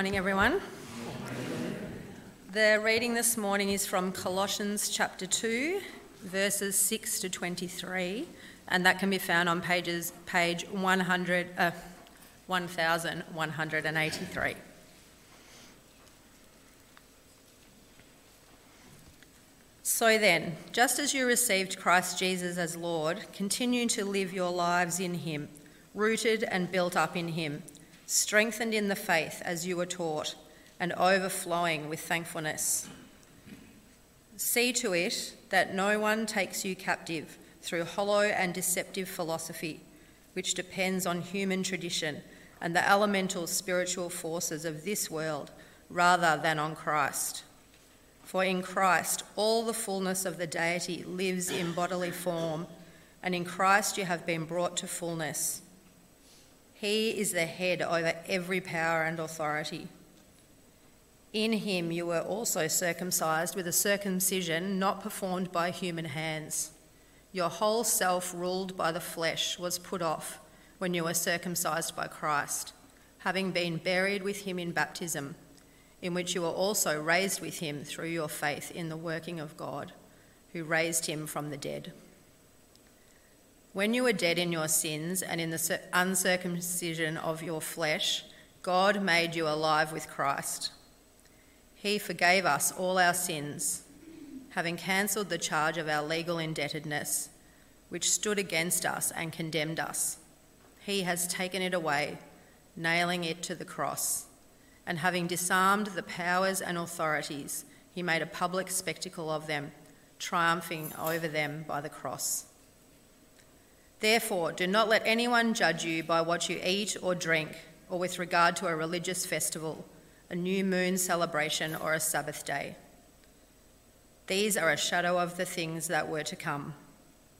Morning, everyone. The reading this morning is from Colossians chapter 2, verses 6 to 23, and that can be found on pages page 100, uh, 1183. So then, just as you received Christ Jesus as Lord, continue to live your lives in him, rooted and built up in him strengthened in the faith as you were taught, and overflowing with thankfulness. See to it that no one takes you captive through hollow and deceptive philosophy, which depends on human tradition and the elemental spiritual forces of this world rather than on Christ. For in Christ all the fullness of the deity lives in bodily form, and in Christ you have been brought to fullness. He is the head over every power and authority. In him you were also circumcised with a circumcision not performed by human hands. Your whole self, ruled by the flesh, was put off when you were circumcised by Christ, having been buried with him in baptism, in which you were also raised with him through your faith in the working of God, who raised him from the dead. When you were dead in your sins and in the uncircumcision of your flesh, God made you alive with Christ. He forgave us all our sins, having cancelled the charge of our legal indebtedness, which stood against us and condemned us. He has taken it away, nailing it to the cross. And having disarmed the powers and authorities, he made a public spectacle of them, triumphing over them by the cross. Therefore, do not let anyone judge you by what you eat or drink, or with regard to a religious festival, a new moon celebration, or a Sabbath day. These are a shadow of the things that were to come.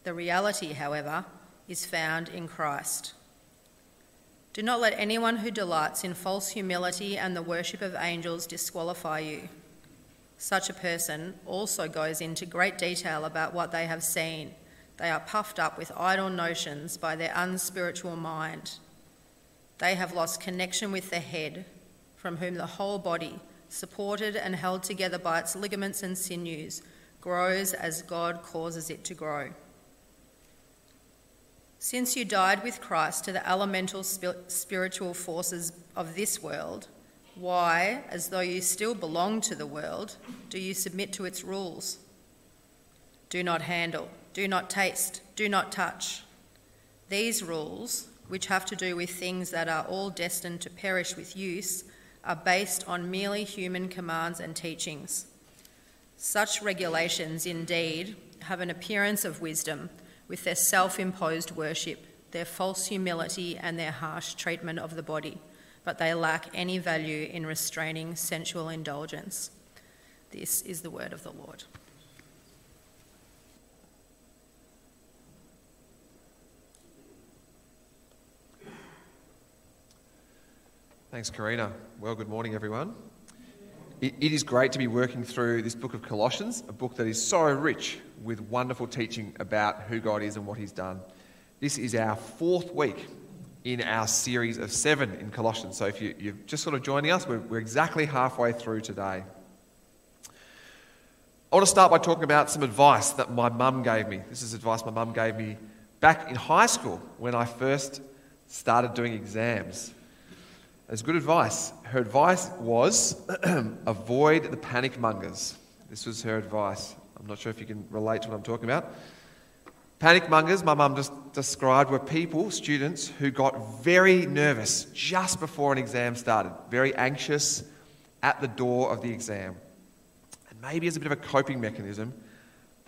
The reality, however, is found in Christ. Do not let anyone who delights in false humility and the worship of angels disqualify you. Such a person also goes into great detail about what they have seen they are puffed up with idle notions by their unspiritual mind. They have lost connection with the head, from whom the whole body, supported and held together by its ligaments and sinews, grows as God causes it to grow. Since you died with Christ to the elemental spiritual forces of this world, why, as though you still belong to the world, do you submit to its rules? Do not handle do not taste, do not touch. These rules, which have to do with things that are all destined to perish with use, are based on merely human commands and teachings. Such regulations, indeed, have an appearance of wisdom with their self imposed worship, their false humility, and their harsh treatment of the body, but they lack any value in restraining sensual indulgence. This is the word of the Lord. Thanks, Karina. Well, good morning, everyone. It, it is great to be working through this book of Colossians, a book that is so rich with wonderful teaching about who God is and what He's done. This is our fourth week in our series of seven in Colossians. So if you, are just sort of joining us, we're, we're exactly halfway through today. I want to start by talking about some advice that my mum gave me. This is advice my mum gave me back in high school when I first started doing exams. It's good advice. Her advice was avoid the panic mongers. This was her advice. I'm not sure if you can relate to what I'm talking about. Panic mongers, my mum just described, were people, students, who got very nervous just before an exam started, very anxious at the door of the exam. And maybe as a bit of a coping mechanism,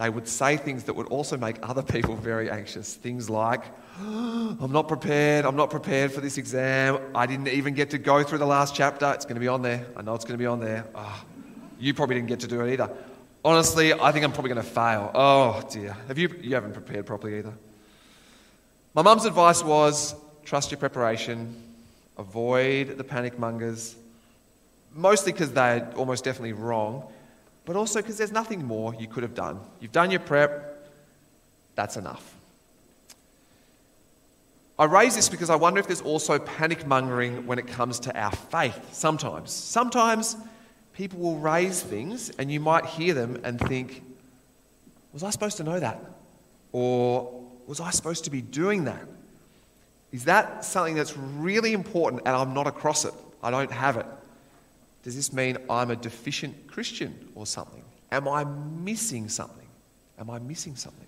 they would say things that would also make other people very anxious. Things like, I'm not prepared. I'm not prepared for this exam. I didn't even get to go through the last chapter. It's going to be on there. I know it's going to be on there. Oh, you probably didn't get to do it either. Honestly, I think I'm probably going to fail. Oh dear. Have you, you haven't prepared properly either. My mum's advice was trust your preparation, avoid the panic mongers, mostly because they're almost definitely wrong, but also because there's nothing more you could have done. You've done your prep, that's enough. I raise this because I wonder if there's also panic mongering when it comes to our faith sometimes. Sometimes people will raise things and you might hear them and think, was I supposed to know that? Or was I supposed to be doing that? Is that something that's really important and I'm not across it? I don't have it. Does this mean I'm a deficient Christian or something? Am I missing something? Am I missing something?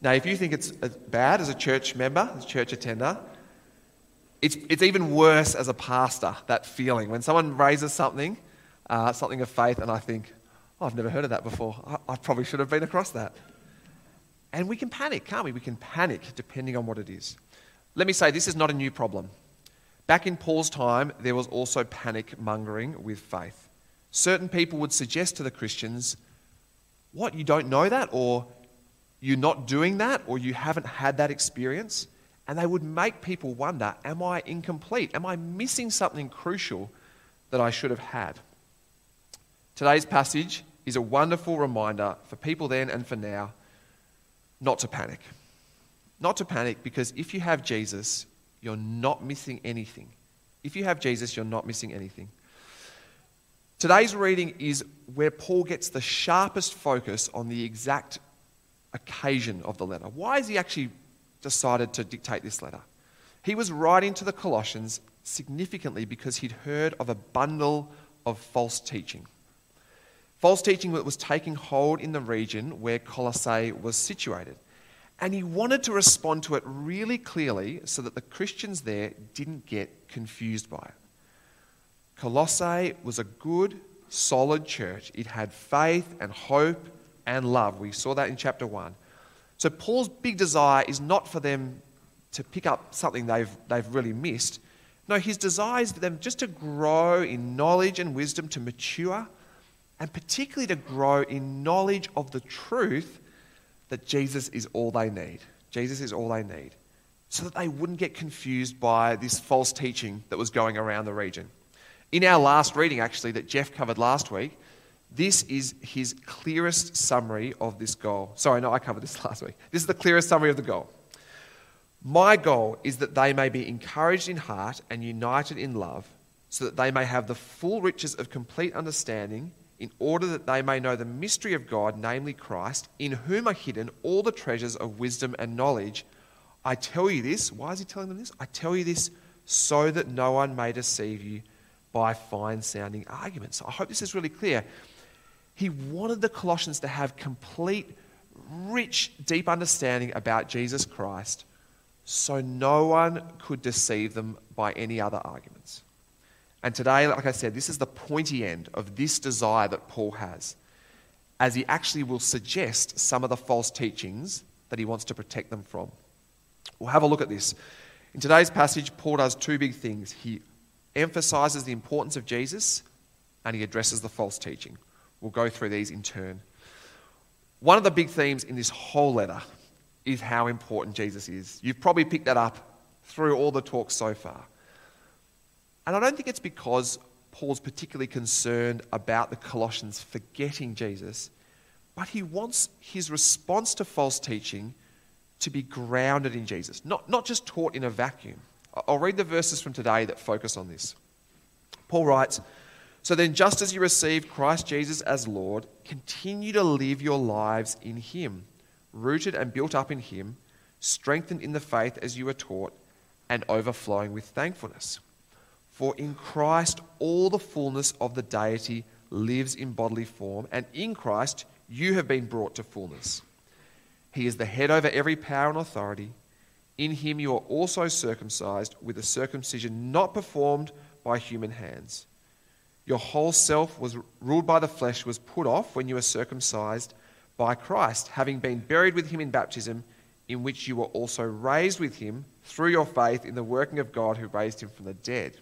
Now, if you think it's bad as a church member, as a church attender, it's, it's even worse as a pastor, that feeling. When someone raises something, uh, something of faith, and I think, oh, I've never heard of that before. I, I probably should have been across that. And we can panic, can't we? We can panic depending on what it is. Let me say, this is not a new problem. Back in Paul's time, there was also panic mongering with faith. Certain people would suggest to the Christians, What, you don't know that? Or you're not doing that? Or you haven't had that experience? And they would make people wonder, Am I incomplete? Am I missing something crucial that I should have had? Today's passage is a wonderful reminder for people then and for now not to panic. Not to panic because if you have Jesus, you're not missing anything. If you have Jesus, you're not missing anything. Today's reading is where Paul gets the sharpest focus on the exact occasion of the letter. Why has he actually decided to dictate this letter? He was writing to the Colossians significantly because he'd heard of a bundle of false teaching. False teaching that was taking hold in the region where Colossae was situated. And he wanted to respond to it really clearly so that the Christians there didn't get confused by it. Colossae was a good, solid church. It had faith and hope and love. We saw that in chapter 1. So, Paul's big desire is not for them to pick up something they've, they've really missed. No, his desire is for them just to grow in knowledge and wisdom, to mature, and particularly to grow in knowledge of the truth that Jesus is all they need. Jesus is all they need. So that they wouldn't get confused by this false teaching that was going around the region. In our last reading, actually, that Jeff covered last week, this is his clearest summary of this goal. Sorry, no, I covered this last week. This is the clearest summary of the goal. My goal is that they may be encouraged in heart and united in love, so that they may have the full riches of complete understanding in order that they may know the mystery of God, namely Christ, in whom are hidden all the treasures of wisdom and knowledge. I tell you this. Why is he telling them this? I tell you this so that no one may deceive you by fine sounding arguments. I hope this is really clear. He wanted the Colossians to have complete, rich, deep understanding about Jesus Christ so no one could deceive them by any other arguments. And today, like I said, this is the pointy end of this desire that Paul has, as he actually will suggest some of the false teachings that he wants to protect them from. We'll have a look at this. In today's passage, Paul does two big things. He emphasizes the importance of Jesus and he addresses the false teaching. We'll go through these in turn. One of the big themes in this whole letter is how important Jesus is. You've probably picked that up through all the talks so far. And I don't think it's because Paul's particularly concerned about the Colossians forgetting Jesus, but he wants his response to false teaching to be grounded in Jesus, not, not just taught in a vacuum. I'll read the verses from today that focus on this. Paul writes, So then, just as you received Christ Jesus as Lord, continue to live your lives in him, rooted and built up in him, strengthened in the faith as you were taught, and overflowing with thankfulness. For in Christ all the fullness of the deity lives in bodily form, and in Christ you have been brought to fullness. He is the head over every power and authority. In him you are also circumcised with a circumcision not performed by human hands. Your whole self was ruled by the flesh was put off when you were circumcised by Christ, having been buried with him in baptism, in which you were also raised with him through your faith in the working of God who raised him from the dead.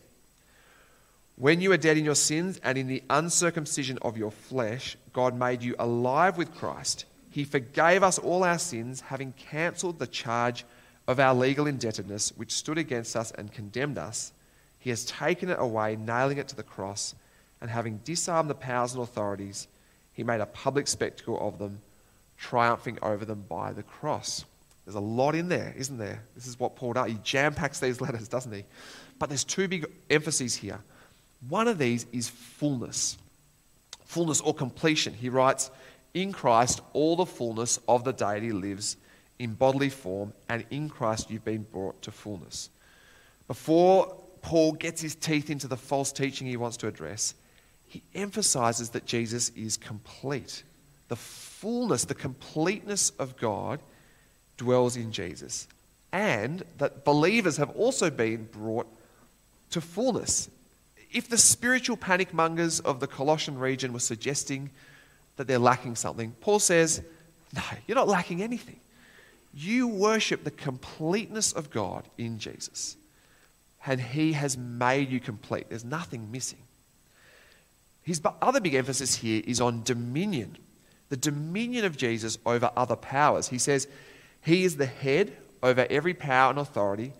When you were dead in your sins and in the uncircumcision of your flesh, God made you alive with Christ. He forgave us all our sins, having cancelled the charge of our legal indebtedness, which stood against us and condemned us. He has taken it away, nailing it to the cross, and having disarmed the powers and authorities, he made a public spectacle of them, triumphing over them by the cross. There's a lot in there, isn't there? This is what Paul does. He jam packs these letters, doesn't he? But there's two big emphases here. One of these is fullness. Fullness or completion. He writes, In Christ, all the fullness of the deity lives in bodily form, and in Christ you've been brought to fullness. Before Paul gets his teeth into the false teaching he wants to address, he emphasizes that Jesus is complete. The fullness, the completeness of God dwells in Jesus, and that believers have also been brought to fullness. If the spiritual panic mongers of the Colossian region were suggesting that they're lacking something, Paul says, No, you're not lacking anything. You worship the completeness of God in Jesus, and He has made you complete. There's nothing missing. His other big emphasis here is on dominion the dominion of Jesus over other powers. He says, He is the head over every power and authority,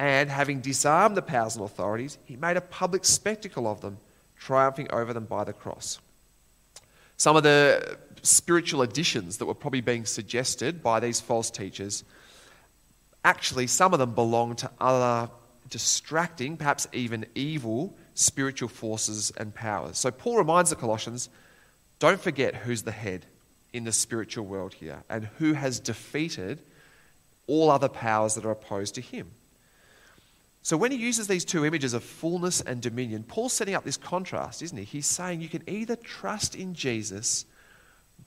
and having disarmed the powers and authorities, He made a public spectacle of them, triumphing over them by the cross. Some of the spiritual additions that were probably being suggested by these false teachers, actually, some of them belong to other distracting, perhaps even evil spiritual forces and powers. So Paul reminds the Colossians don't forget who's the head in the spiritual world here and who has defeated all other powers that are opposed to him. So when he uses these two images of fullness and dominion, Paul's setting up this contrast, isn't he? He's saying you can either trust in Jesus,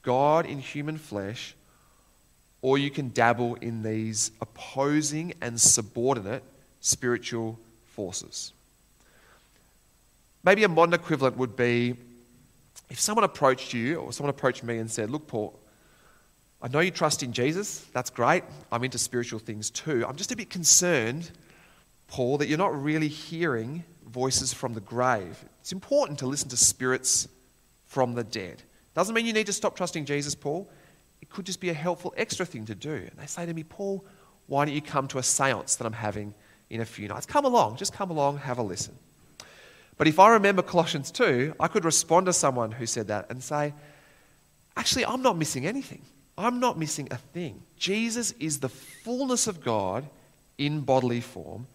God in human flesh, or you can dabble in these opposing and subordinate spiritual forces. Maybe a modern equivalent would be if someone approached you or someone approached me and said, Look, Paul, I know you trust in Jesus. That's great. I'm into spiritual things too. I'm just a bit concerned, Paul, that you're not really hearing voices from the grave. It's important to listen to spirits from the dead. Doesn't mean you need to stop trusting Jesus, Paul. It could just be a helpful extra thing to do. And they say to me, Paul, why don't you come to a seance that I'm having in a few nights? Come along, just come along, have a listen. But if I remember Colossians 2, I could respond to someone who said that and say, actually, I'm not missing anything. I'm not missing a thing. Jesus is the fullness of God in bodily form,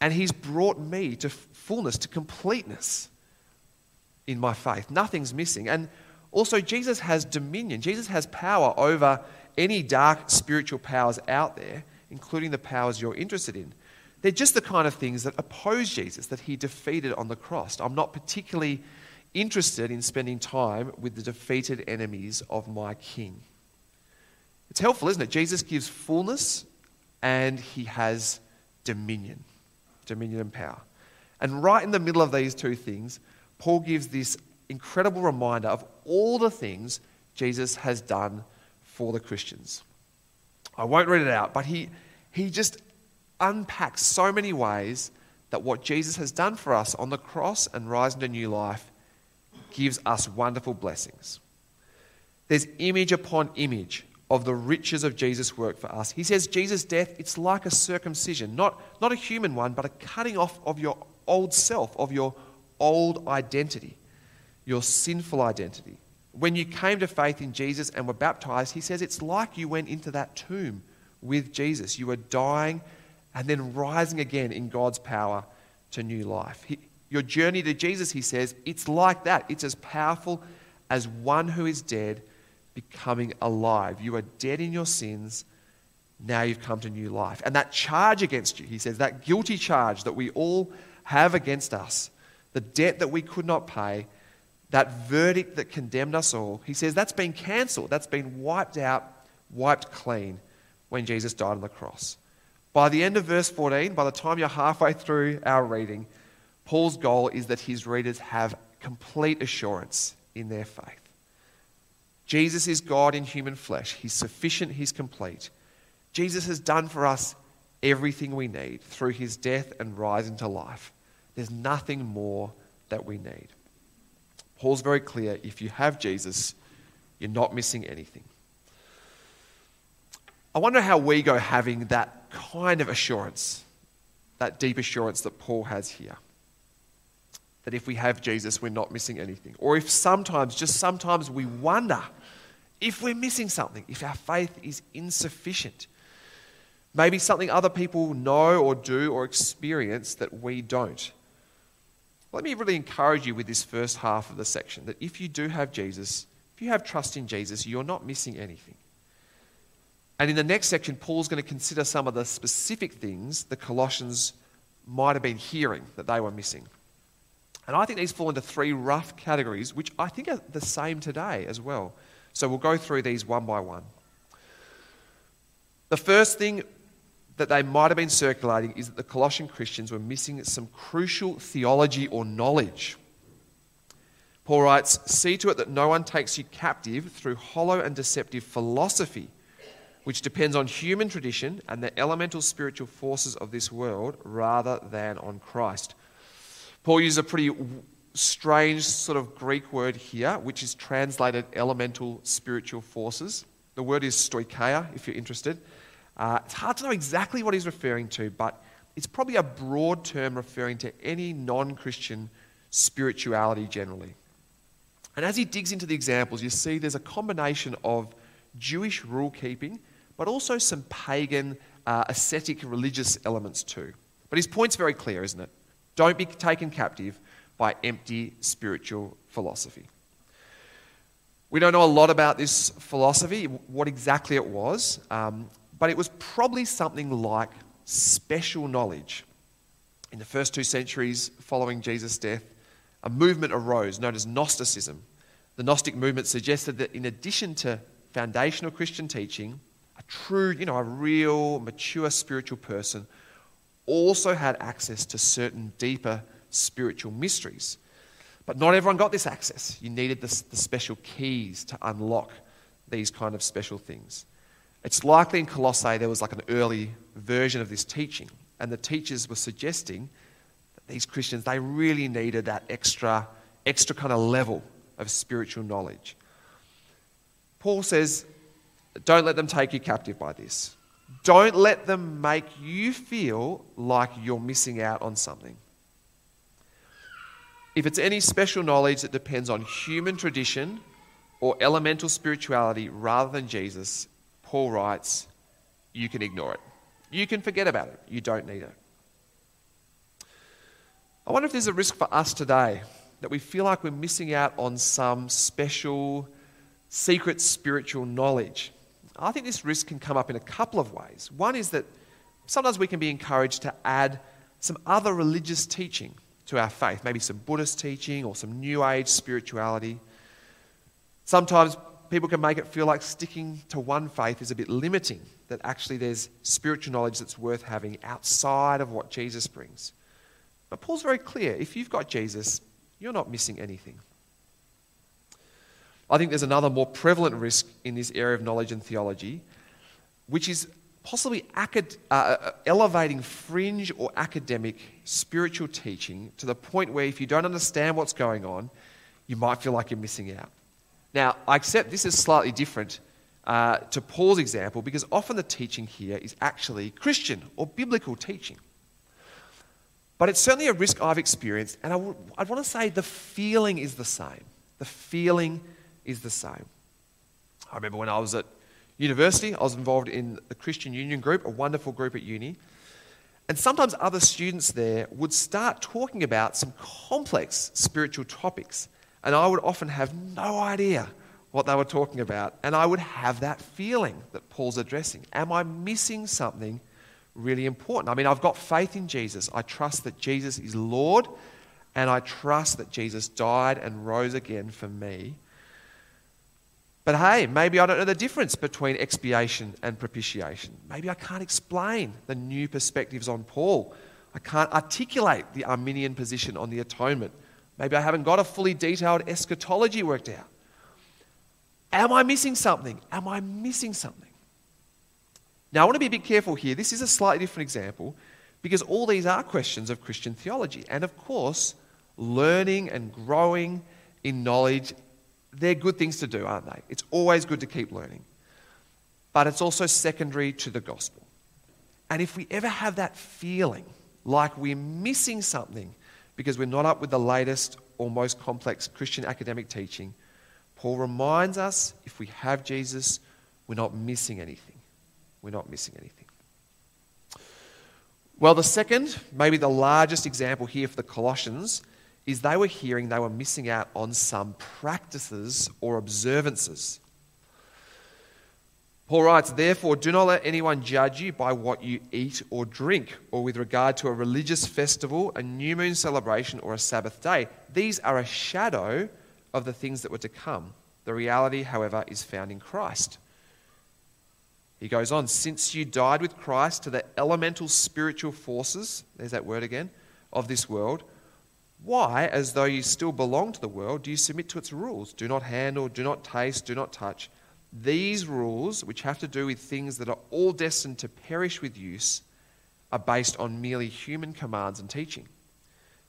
and He's brought me to fullness, to completeness in my faith. Nothing's missing. And also, Jesus has dominion, Jesus has power over any dark spiritual powers out there, including the powers you're interested in. They're just the kind of things that oppose Jesus, that he defeated on the cross. I'm not particularly interested in spending time with the defeated enemies of my king. It's helpful, isn't it? Jesus gives fullness and he has dominion, dominion and power. And right in the middle of these two things, Paul gives this incredible reminder of all the things Jesus has done for the Christians. I won't read it out, but he, he just unpacks so many ways that what Jesus has done for us on the cross and rise to new life gives us wonderful blessings. There's image upon image of the riches of Jesus' work for us. He says Jesus' death, it's like a circumcision, not, not a human one, but a cutting off of your old self, of your old identity, your sinful identity. When you came to faith in Jesus and were baptized, he says it's like you went into that tomb with Jesus. You were dying and then rising again in God's power to new life. He, your journey to Jesus, he says, it's like that. It's as powerful as one who is dead becoming alive. You are dead in your sins. Now you've come to new life. And that charge against you, he says, that guilty charge that we all have against us, the debt that we could not pay, that verdict that condemned us all, he says that's been cancelled. That's been wiped out, wiped clean when Jesus died on the cross. By the end of verse 14, by the time you're halfway through our reading, Paul's goal is that his readers have complete assurance in their faith. Jesus is God in human flesh. He's sufficient, He's complete. Jesus has done for us everything we need through His death and rise into life. There's nothing more that we need. Paul's very clear if you have Jesus, you're not missing anything. I wonder how we go having that kind of assurance, that deep assurance that Paul has here. That if we have Jesus, we're not missing anything. Or if sometimes, just sometimes, we wonder if we're missing something, if our faith is insufficient. Maybe something other people know or do or experience that we don't. Let me really encourage you with this first half of the section that if you do have Jesus, if you have trust in Jesus, you're not missing anything. And in the next section, Paul's going to consider some of the specific things the Colossians might have been hearing that they were missing. And I think these fall into three rough categories, which I think are the same today as well. So we'll go through these one by one. The first thing that they might have been circulating is that the Colossian Christians were missing some crucial theology or knowledge. Paul writes, See to it that no one takes you captive through hollow and deceptive philosophy, which depends on human tradition and the elemental spiritual forces of this world rather than on Christ. Paul uses a pretty strange sort of Greek word here, which is translated elemental spiritual forces. The word is stoicheia, if you're interested. Uh, it's hard to know exactly what he's referring to, but it's probably a broad term referring to any non Christian spirituality generally. And as he digs into the examples, you see there's a combination of Jewish rule keeping, but also some pagan, uh, ascetic religious elements too. But his point's very clear, isn't it? Don't be taken captive by empty spiritual philosophy. We don't know a lot about this philosophy, what exactly it was. Um, but it was probably something like special knowledge. In the first two centuries following Jesus' death, a movement arose known as Gnosticism. The Gnostic movement suggested that in addition to foundational Christian teaching, a true, you know, a real, mature spiritual person also had access to certain deeper spiritual mysteries. But not everyone got this access. You needed the, the special keys to unlock these kind of special things. It's likely in Colossae there was like an early version of this teaching, and the teachers were suggesting that these Christians they really needed that extra, extra kind of level of spiritual knowledge. Paul says, "Don't let them take you captive by this. Don't let them make you feel like you're missing out on something." If it's any special knowledge that depends on human tradition or elemental spirituality rather than Jesus, Paul writes, you can ignore it. You can forget about it. You don't need it. I wonder if there's a risk for us today that we feel like we're missing out on some special, secret spiritual knowledge. I think this risk can come up in a couple of ways. One is that sometimes we can be encouraged to add some other religious teaching to our faith, maybe some Buddhist teaching or some New Age spirituality. Sometimes people can make it feel like sticking to one faith is a bit limiting, that actually there's spiritual knowledge that's worth having outside of what Jesus brings. But Paul's very clear if you've got Jesus, you're not missing anything. I think there's another more prevalent risk in this area of knowledge and theology, which is possibly acad- uh, uh elevating fringe or academic spiritual teaching to the point where if you don't understand what's going on, you might feel like you're missing out. Now, I accept this is slightly different uh, to Paul's example because often the teaching here is actually Christian or biblical teaching. But it's certainly a risk I've experienced, and I w- I'd want to say the feeling is the same. The feeling is the same. I remember when I was at university, I was involved in the Christian Union group, a wonderful group at uni. And sometimes other students there would start talking about some complex spiritual topics. And I would often have no idea what they were talking about. And I would have that feeling that Paul's addressing. Am I missing something really important? I mean, I've got faith in Jesus. I trust that Jesus is Lord, and I trust that Jesus died and rose again for me. But hey, maybe I don't know the difference between expiation and propitiation. Maybe I can't explain the new perspectives on Paul. I can't articulate the Arminian position on the atonement Maybe I haven't got a fully detailed eschatology worked out. Am I missing something? Am I missing something? Now, I want to be a bit careful here. This is a slightly different example because all these are questions of Christian theology. And of course, learning and growing in knowledge, they're good things to do, aren't they? It's always good to keep learning. But it's also secondary to the gospel. And if we ever have that feeling like we're missing something because we're not up with the latest or most complex Christian academic teaching, Paul reminds us if we have Jesus, we're not missing anything. We're not missing anything. Well, the second, maybe the largest example here for the Colossians, is they were hearing they were missing out on some practices or observances. Paul writes, Therefore, do not let anyone judge you by what you eat or drink, or with regard to a religious festival, a new moon celebration, or a Sabbath day. These are a shadow of the things that were to come. The reality, however, is found in Christ. He goes on, Since you died with Christ to the elemental spiritual forces, there's that word again, of this world, why, as though you still belong to the world, do you submit to its rules? Do not handle, do not taste, do not touch these rules, which have to do with things that are all destined to perish with use, are based on merely human commands and teaching.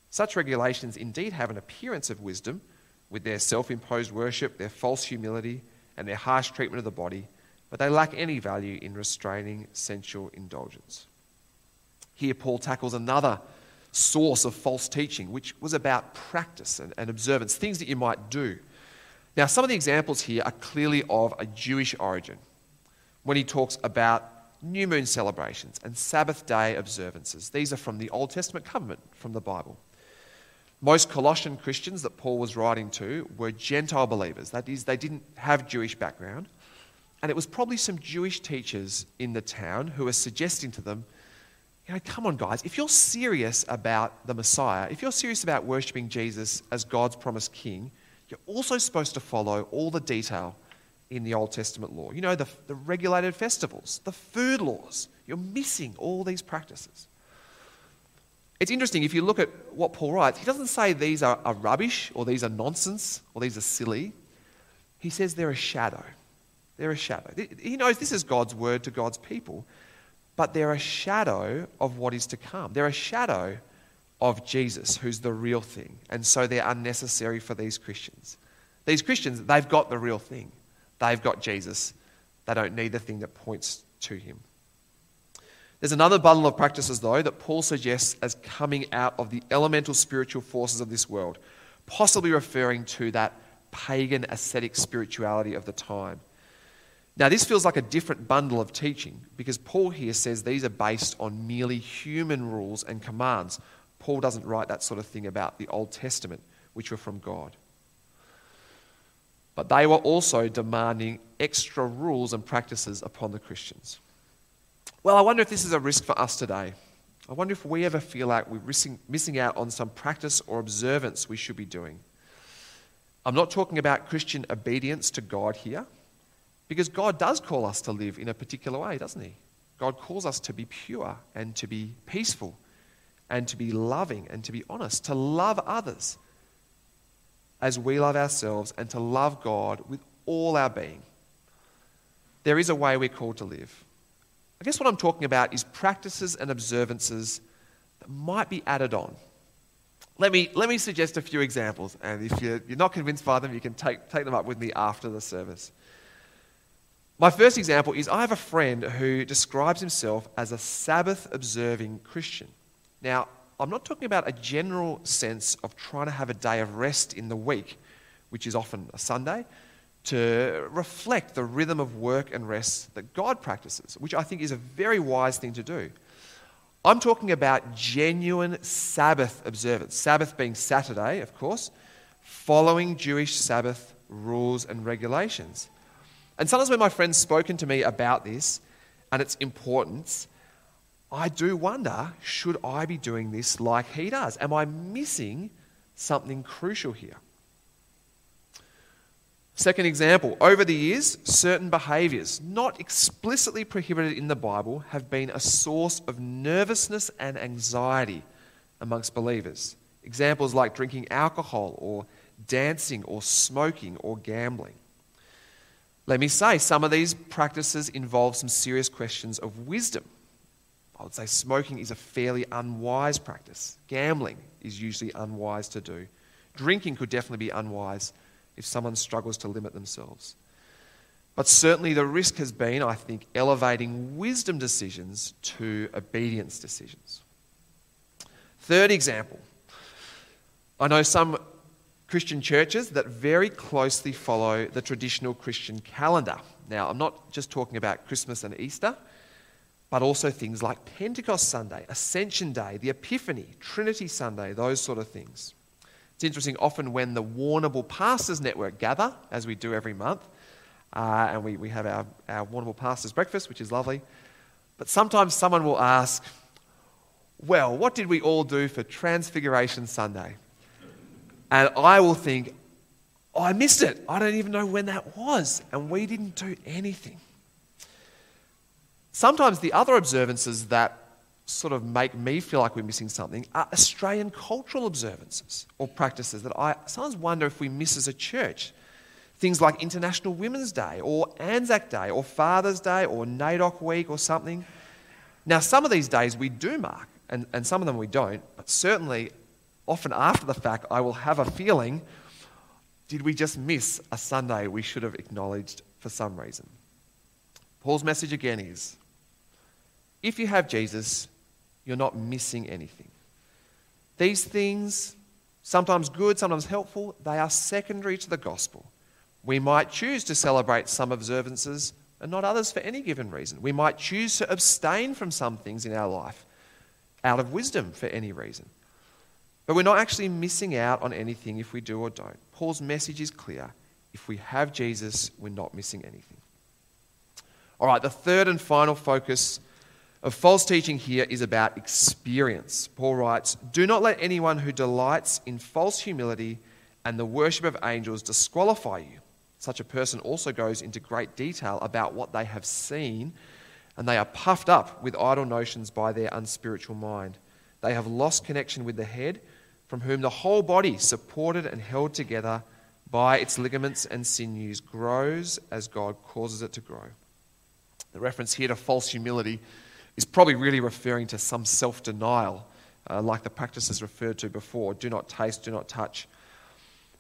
Such regulations indeed have an appearance of wisdom, with their self imposed worship, their false humility, and their harsh treatment of the body, but they lack any value in restraining sensual indulgence. Here, Paul tackles another source of false teaching, which was about practice and, and observance, things that you might do now, some of the examples here are clearly of a Jewish origin when he talks about new moon celebrations and Sabbath day observances. These are from the Old Testament covenant, from the Bible. Most Colossian Christians that Paul was writing to were Gentile believers. That is, they didn't have Jewish background. And it was probably some Jewish teachers in the town who were suggesting to them, you know, come on, guys, if you're serious about the Messiah, if you're serious about worshipping Jesus as God's promised king, you're also supposed to follow all the detail in the Old Testament law. You know, the, the regulated festivals, the food laws. You're missing all these practices. It's interesting, if you look at what Paul writes, he doesn't say these are, are rubbish or these are nonsense or these are silly. He says they're a shadow. They're a shadow. He knows this is God's word to God's people, but they're a shadow of what is to come. They're a shadow of Jesus, who's the real thing. And so they're unnecessary for these Christians. These Christians, they've got the real thing. They've got Jesus. They don't need the thing that points to him. There's another bundle of practices, though, that Paul suggests as coming out of the elemental spiritual forces of this world, possibly referring to that pagan ascetic spirituality of the time. Now, this feels like a different bundle of teaching because Paul here says these are based on merely human rules and commands, Paul doesn't write that sort of thing about the Old Testament, which were from God. But they were also demanding extra rules and practices upon the Christians. Well, I wonder if this is a risk for us today. I wonder if we ever feel like we're missing, missing out on some practice or observance we should be doing. I'm not talking about Christian obedience to God here, because God does call us to live in a particular way, doesn't He? God calls us to be pure and to be peaceful and to be loving and to be honest, to love others as we love ourselves and to love God with all our being. There is a way we're called to live. I guess what I'm talking about is practices and observances that might be added on. Let me, let me suggest a few examples, and if you're, you're not convinced by them, you can take, take them up with me after the service. My first example is I have a friend who describes himself as a Sabbath observing Christian. Now, I'm not talking about a general sense of trying to have a day of rest in the week, which is often a Sunday, to reflect the rhythm of work and rest that God practices, which I think is a very wise thing to do. I'm talking about genuine Sabbath observance, Sabbath being Saturday, of course, following Jewish Sabbath rules and regulations. And sometimes when my friends spoken to me about this and its importance, I do wonder should I be doing this like he does? Am I missing something crucial here? Second example, over the years, certain behaviors, not explicitly prohibited in the Bible, have been a source of nervousness and anxiety amongst believers. Examples like drinking alcohol or dancing or smoking or gambling. Let me say, some of these practices involve some serious questions of wisdom I would say smoking is a fairly unwise practice. Gambling is usually unwise to do. Drinking could definitely be unwise if someone struggles to limit themselves. But certainly the risk has been, I think, elevating wisdom decisions to obedience decisions. Third example I know some Christian churches that very closely follow the traditional Christian calendar. Now, I'm not just talking about Christmas and Easter. but also things like Pentecost Sunday, Ascension Day, the Epiphany, Trinity Sunday, those sort of things. It's interesting, often when the Warrnambool Pastors Network gather, as we do every month, uh, and we, we have our, our Warrnambool Pastors Breakfast, which is lovely, but sometimes someone will ask, Well, what did we all do for Transfiguration Sunday? And I will think, oh, I missed it. I don't even know when that was. And we didn't do anything. Sometimes the other observances that sort of make me feel like we're missing something are Australian cultural observances or practices that I sometimes wonder if we miss as a church. Things like International Women's Day or Anzac Day or Father's Day or NAIDOC Week or something. Now, some of these days we do mark, and, and some of them we don't, but certainly often after the fact, I will have a feeling did we just miss a Sunday we should have acknowledged for some reason? Paul's message again is if you have Jesus, you're not missing anything. These things, sometimes good, sometimes helpful, they are secondary to the gospel. We might choose to celebrate some observances and not others for any given reason. We might choose to abstain from some things in our life out of wisdom for any reason. But we're not actually missing out on anything if we do or don't. Paul's message is clear. If we have Jesus, we're not missing anything. All right, the third and final focus of false teaching here is about experience. Paul writes Do not let anyone who delights in false humility and the worship of angels disqualify you. Such a person also goes into great detail about what they have seen, and they are puffed up with idle notions by their unspiritual mind. They have lost connection with the head, from whom the whole body, supported and held together by its ligaments and sinews, grows as God causes it to grow. The reference here to false humility is probably really referring to some self denial, uh, like the practices referred to before do not taste, do not touch.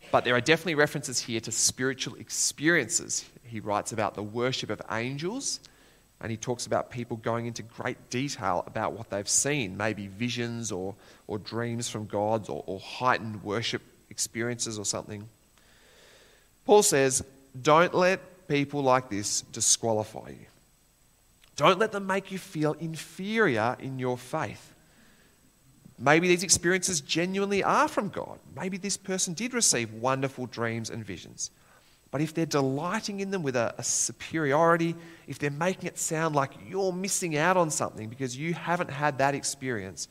But there are definitely references here to spiritual experiences. He writes about the worship of angels and he talks about people going into great detail about what they've seen, maybe visions or, or dreams from gods or, or heightened worship experiences or something. Paul says, Don't let people like this disqualify you. Don't let them make you feel inferior in your faith. Maybe these experiences genuinely are from God. Maybe this person did receive wonderful dreams and visions. But if they're delighting in them with a, a, superiority, if they're making it sound like you're missing out on something because you haven't had that experience,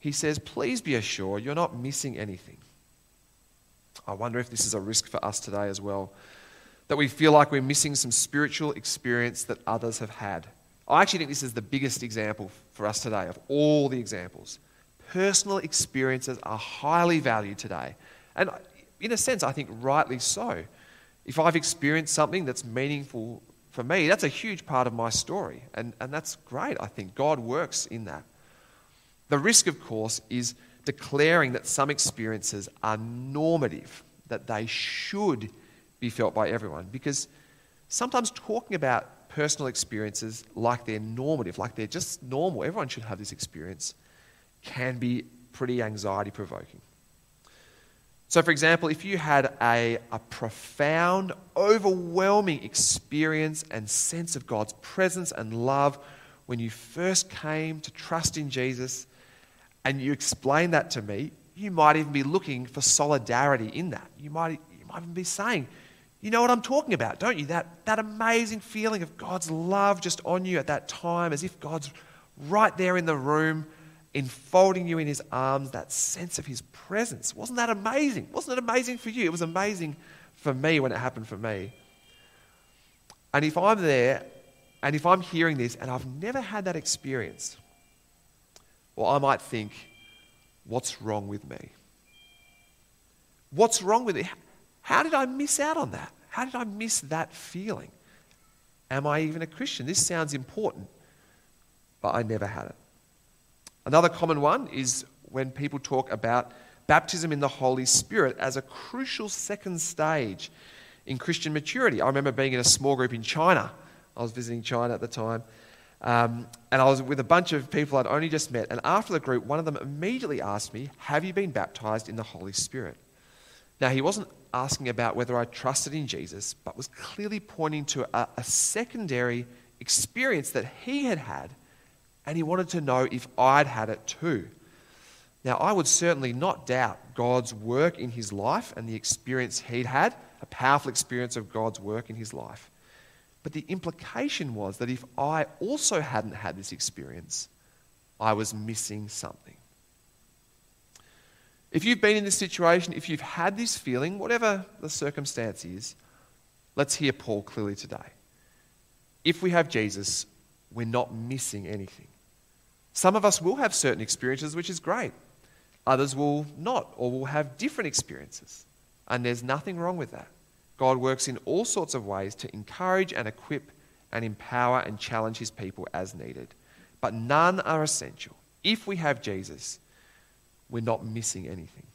he says, please be assured you're not missing anything. I wonder if this is a risk for us today as well, that we feel like we're missing some spiritual experience that others have had. I actually think this is the biggest example for us today of all the examples. Personal experiences are highly valued today. And in a sense, I think rightly so. If I've experienced something that's meaningful for me, that's a huge part of my story. And, and that's great, I think. God works in that. The risk, of course, is declaring that some experiences are normative, that they should be felt by everyone. Because sometimes talking about personal experiences like they're normative, like they're just normal, everyone should have this experience, can be pretty anxiety provoking. So, for example, if you had a, a profound, overwhelming experience and sense of God's presence and love when you first came to trust in Jesus, and you explain that to me, you might even be looking for solidarity in that. You might, you might even be saying, you know what I'm talking about, don't you? That, that amazing feeling of God's love just on you at that time, as if God's right there in the room enfolding you in his arms, that sense of his presence. Wasn't that amazing? Wasn't it amazing for you? It was amazing for me when it happened for me. And if I'm there and if I'm hearing this and I've never had that experience, well, I might think, what's wrong with me? What's wrong with it? How did I miss out on that? How did I miss that feeling? Am I even a Christian? This sounds important, but I never had it. Another common one is when people talk about baptism in the Holy Spirit as a crucial second stage in Christian maturity. I remember being in a small group in China. I was visiting China at the time. Um, and I was with a bunch of people I'd only just met. And after the group, one of them immediately asked me, Have you been baptized in the Holy Spirit? Now, he wasn't asking about whether I trusted in Jesus, but was clearly pointing to a, a secondary experience that he had had and he wanted to know if I'd had it too. Now, I would certainly not doubt God's work in his life and the experience he'd had, a powerful experience of God's work in his life. But the implication was that if I also hadn't had this experience, I was missing something. If you've been in this situation, if you've had this feeling, whatever the circumstance is, let's hear Paul clearly today. If we have Jesus, we're not missing anything. Some of us will have certain experiences, which is great. Others will not, or will have different experiences. And there's nothing wrong with that. God works in all sorts of ways to encourage and equip and empower and challenge his people as needed. But none are essential. If we have Jesus, we're not missing anything.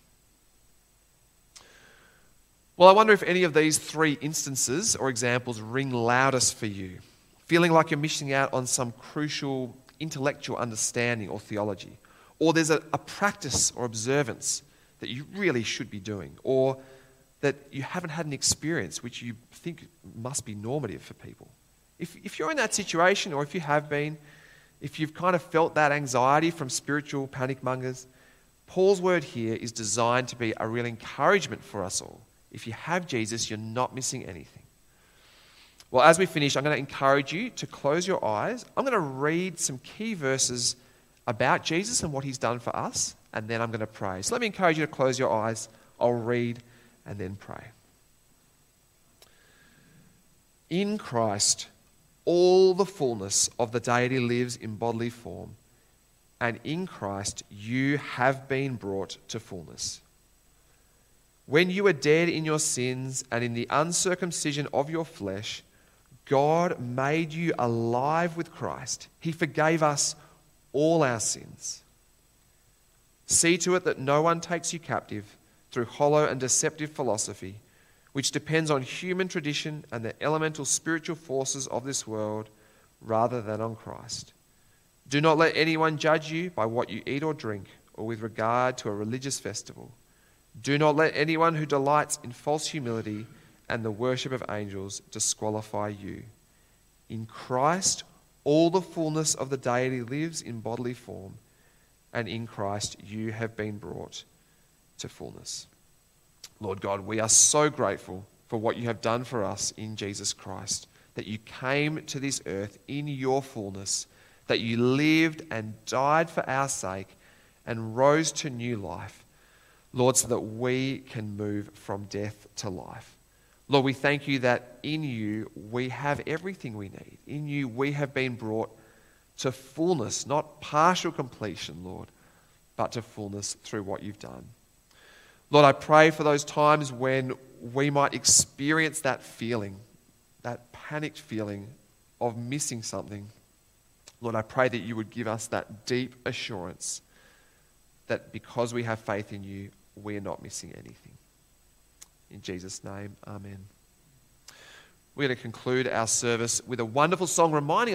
Well, I wonder if any of these three instances or examples ring loudest for you, feeling like you're missing out on some crucial intellectual understanding or theology, or there's a, a practice or observance that you really should be doing, or that you haven't had an experience which you think must be normative for people. If, if you're in that situation, or if you have been, if you've kind of felt that anxiety from spiritual panic mongers, Paul's word here is designed to be a real encouragement for us all. If you have Jesus, you're not missing anything. Well, as we finish, I'm going to encourage you to close your eyes. I'm going to read some key verses about Jesus and what he's done for us, and then I'm going to pray. So let me encourage you to close your eyes. I'll read and then pray. In Christ, all the fullness of the deity lives in bodily form, and in Christ you have been brought to fullness. When you were dead in your sins and in the uncircumcision of your flesh, God made you alive with Christ. He forgave us all our sins. See to it that no one takes you captive through hollow and deceptive philosophy, which depends on human tradition and the elemental spiritual forces of this world rather than on Christ. Do not let anyone judge you by what you eat or drink, or with regard to a religious festival. Do not let anyone who delights in false humility and the worship of angels disqualify you. In Christ, all the fullness of the deity lives in bodily form, and in Christ you have been brought to fullness. Lord God, we are so grateful for what you have done for us in Jesus Christ, that you came to this earth in your fullness, that you lived and died for our sake and rose to new life, Lord, so that we can move from death to life. Lord, we thank you that in you we have everything we need. In you we have been brought to fullness, not partial completion, Lord, but to fullness through what you've done. Lord, I pray for those times when we might experience that feeling, that panicked feeling of missing something. Lord, I pray that you would give us that deep assurance that because we have faith in you, we are not missing anything. In Jesus' name, amen. We're going to conclude our service with a wonderful song reminding